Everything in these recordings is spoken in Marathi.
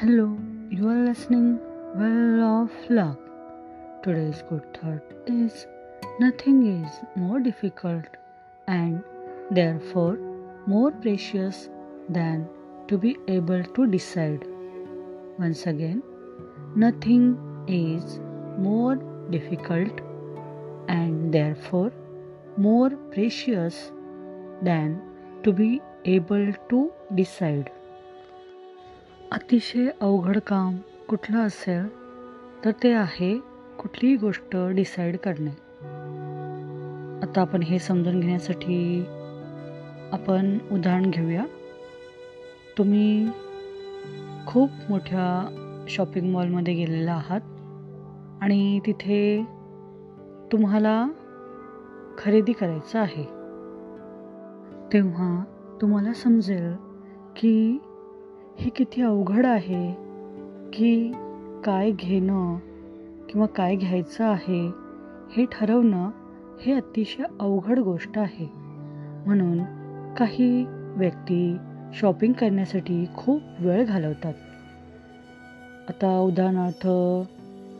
Hello, you are listening Well of Luck. Today's good thought is nothing is more difficult and therefore more precious than to be able to decide. Once again, nothing is more difficult and therefore more precious than to be able to decide. अतिशय अवघड काम कुठलं असेल तर ते आहे कुठलीही गोष्ट डिसाईड करणे. आता आपण हे समजून घेण्यासाठी आपण उदाहरण घेऊया. तुम्ही खूप मोठ्या शॉपिंग मॉलमध्ये गेलेला आहात आणि तिथे तुम्हाला खरेदी करायचं आहे. तेव्हा तुम्हाला समजेल की हे किती अवघड आहे की काय घेणं किंवा काय घ्यायचं आहे हे ठरवणं हे अतिशय अवघड गोष्ट आहे. म्हणून काही व्यक्ती शॉपिंग करण्यासाठी खूप वेळ घालवतात. आता उदाहरणार्थ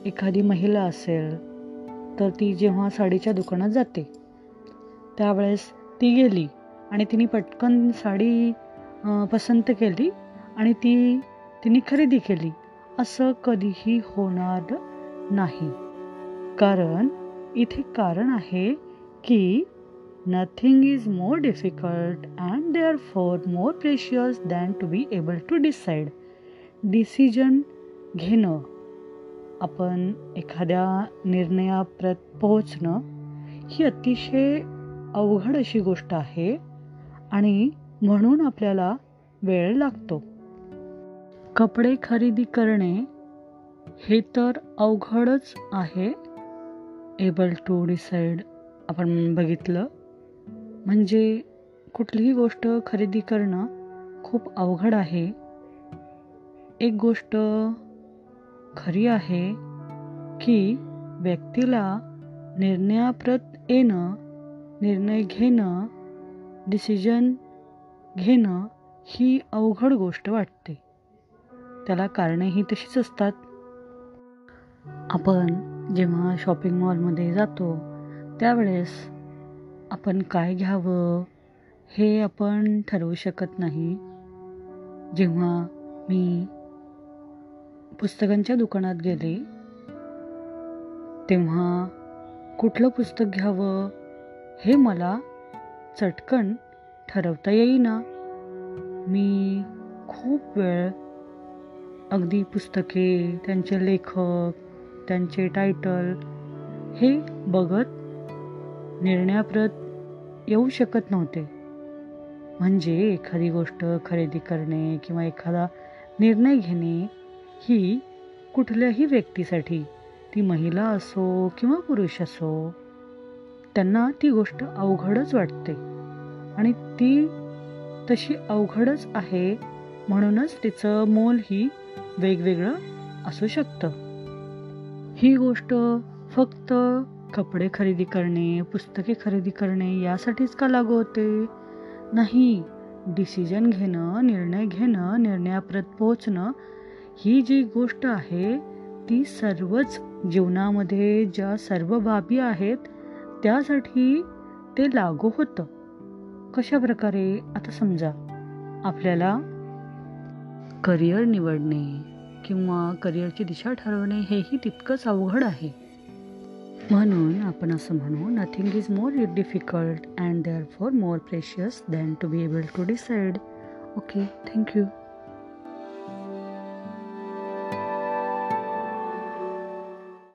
एखादी महिला असेल तर ती जेव्हा साडीच्या दुकानात जाते त्यावेळेस ती गेली आणि तिने पटकन साडी पसंत केली आणि ती तिने खरेदी केली. असं कधीही होणार नाही. कारण इथे कारण आहे की nothing is more difficult and they are far more precious than to be able to decide decision घेणं. आपण एखाद्या निर्णयाप्रत पोहोचणं ही अतिशय अवघड अशी गोष्ट आहे आणि म्हणून आपल्याला वेळ लागतो. कपडे खरेदी करणे हे तर अवघडच आहे. Able to decide. आपण बघितलं. म्हणजे कुठलीही गोष्ट खरेदी करणं खूप अवघड आहे. एक गोष्ट खरी आहे की व्यक्तीला निर्णयाप्रत येणं निर्णय घेणं डिसिजन घेणं ही अवघड गोष्ट वाटते. त्याला कारणंही तशीच असतात. आपण जेव्हा शॉपिंग मॉलमध्ये जातो त्यावेळेस आपण काय घ्यावं हे आपण ठरवू शकत नाही. जेव्हा मी पुस्तकांच्या दुकानात गेले तेव्हा कुठलं पुस्तक घ्यावं हे मला चटकन ठरवता येईना. मी खूप वेळ अगदी पुस्तके त्यांचे लेखक त्यांचे टायटल हे बघत निर्णयाप्रत येऊ शकत नव्हते. म्हणजे एखादी गोष्ट खरेदी करणे किंवा एखादा निर्णय घेणे ही कुठल्याही व्यक्तीसाठी ती महिला असो किंवा पुरुष असो त्यांना ती गोष्ट अवघडच वाटते. आणि ती तशी अवघडच आहे म्हणूनच तिचं मोल ही वेगवेगळं असू शकतं. ही गोष्ट फक्त कपडे खरेदी करणे पुस्तके खरेदी करणे यासाठीच का लागू होते? नाही डिसिजन घेणं निर्णय घेणं निर्णयाप्रत पोचणं ही जी गोष्ट आहे ती सर्वच जीवनामध्ये ज्या सर्व बाबी आहेत त्यासाठी ते लागू होतं. कशा प्रकारे आता समजा. आपल्याला करिअर निवडणे किंवा करिअरची दिशा ठरवणे हेही तितकंच अवघड आहे. म्हणून आपण असं म्हणू nothing is more difficult and they are far more precious than to be able to decide okay thank you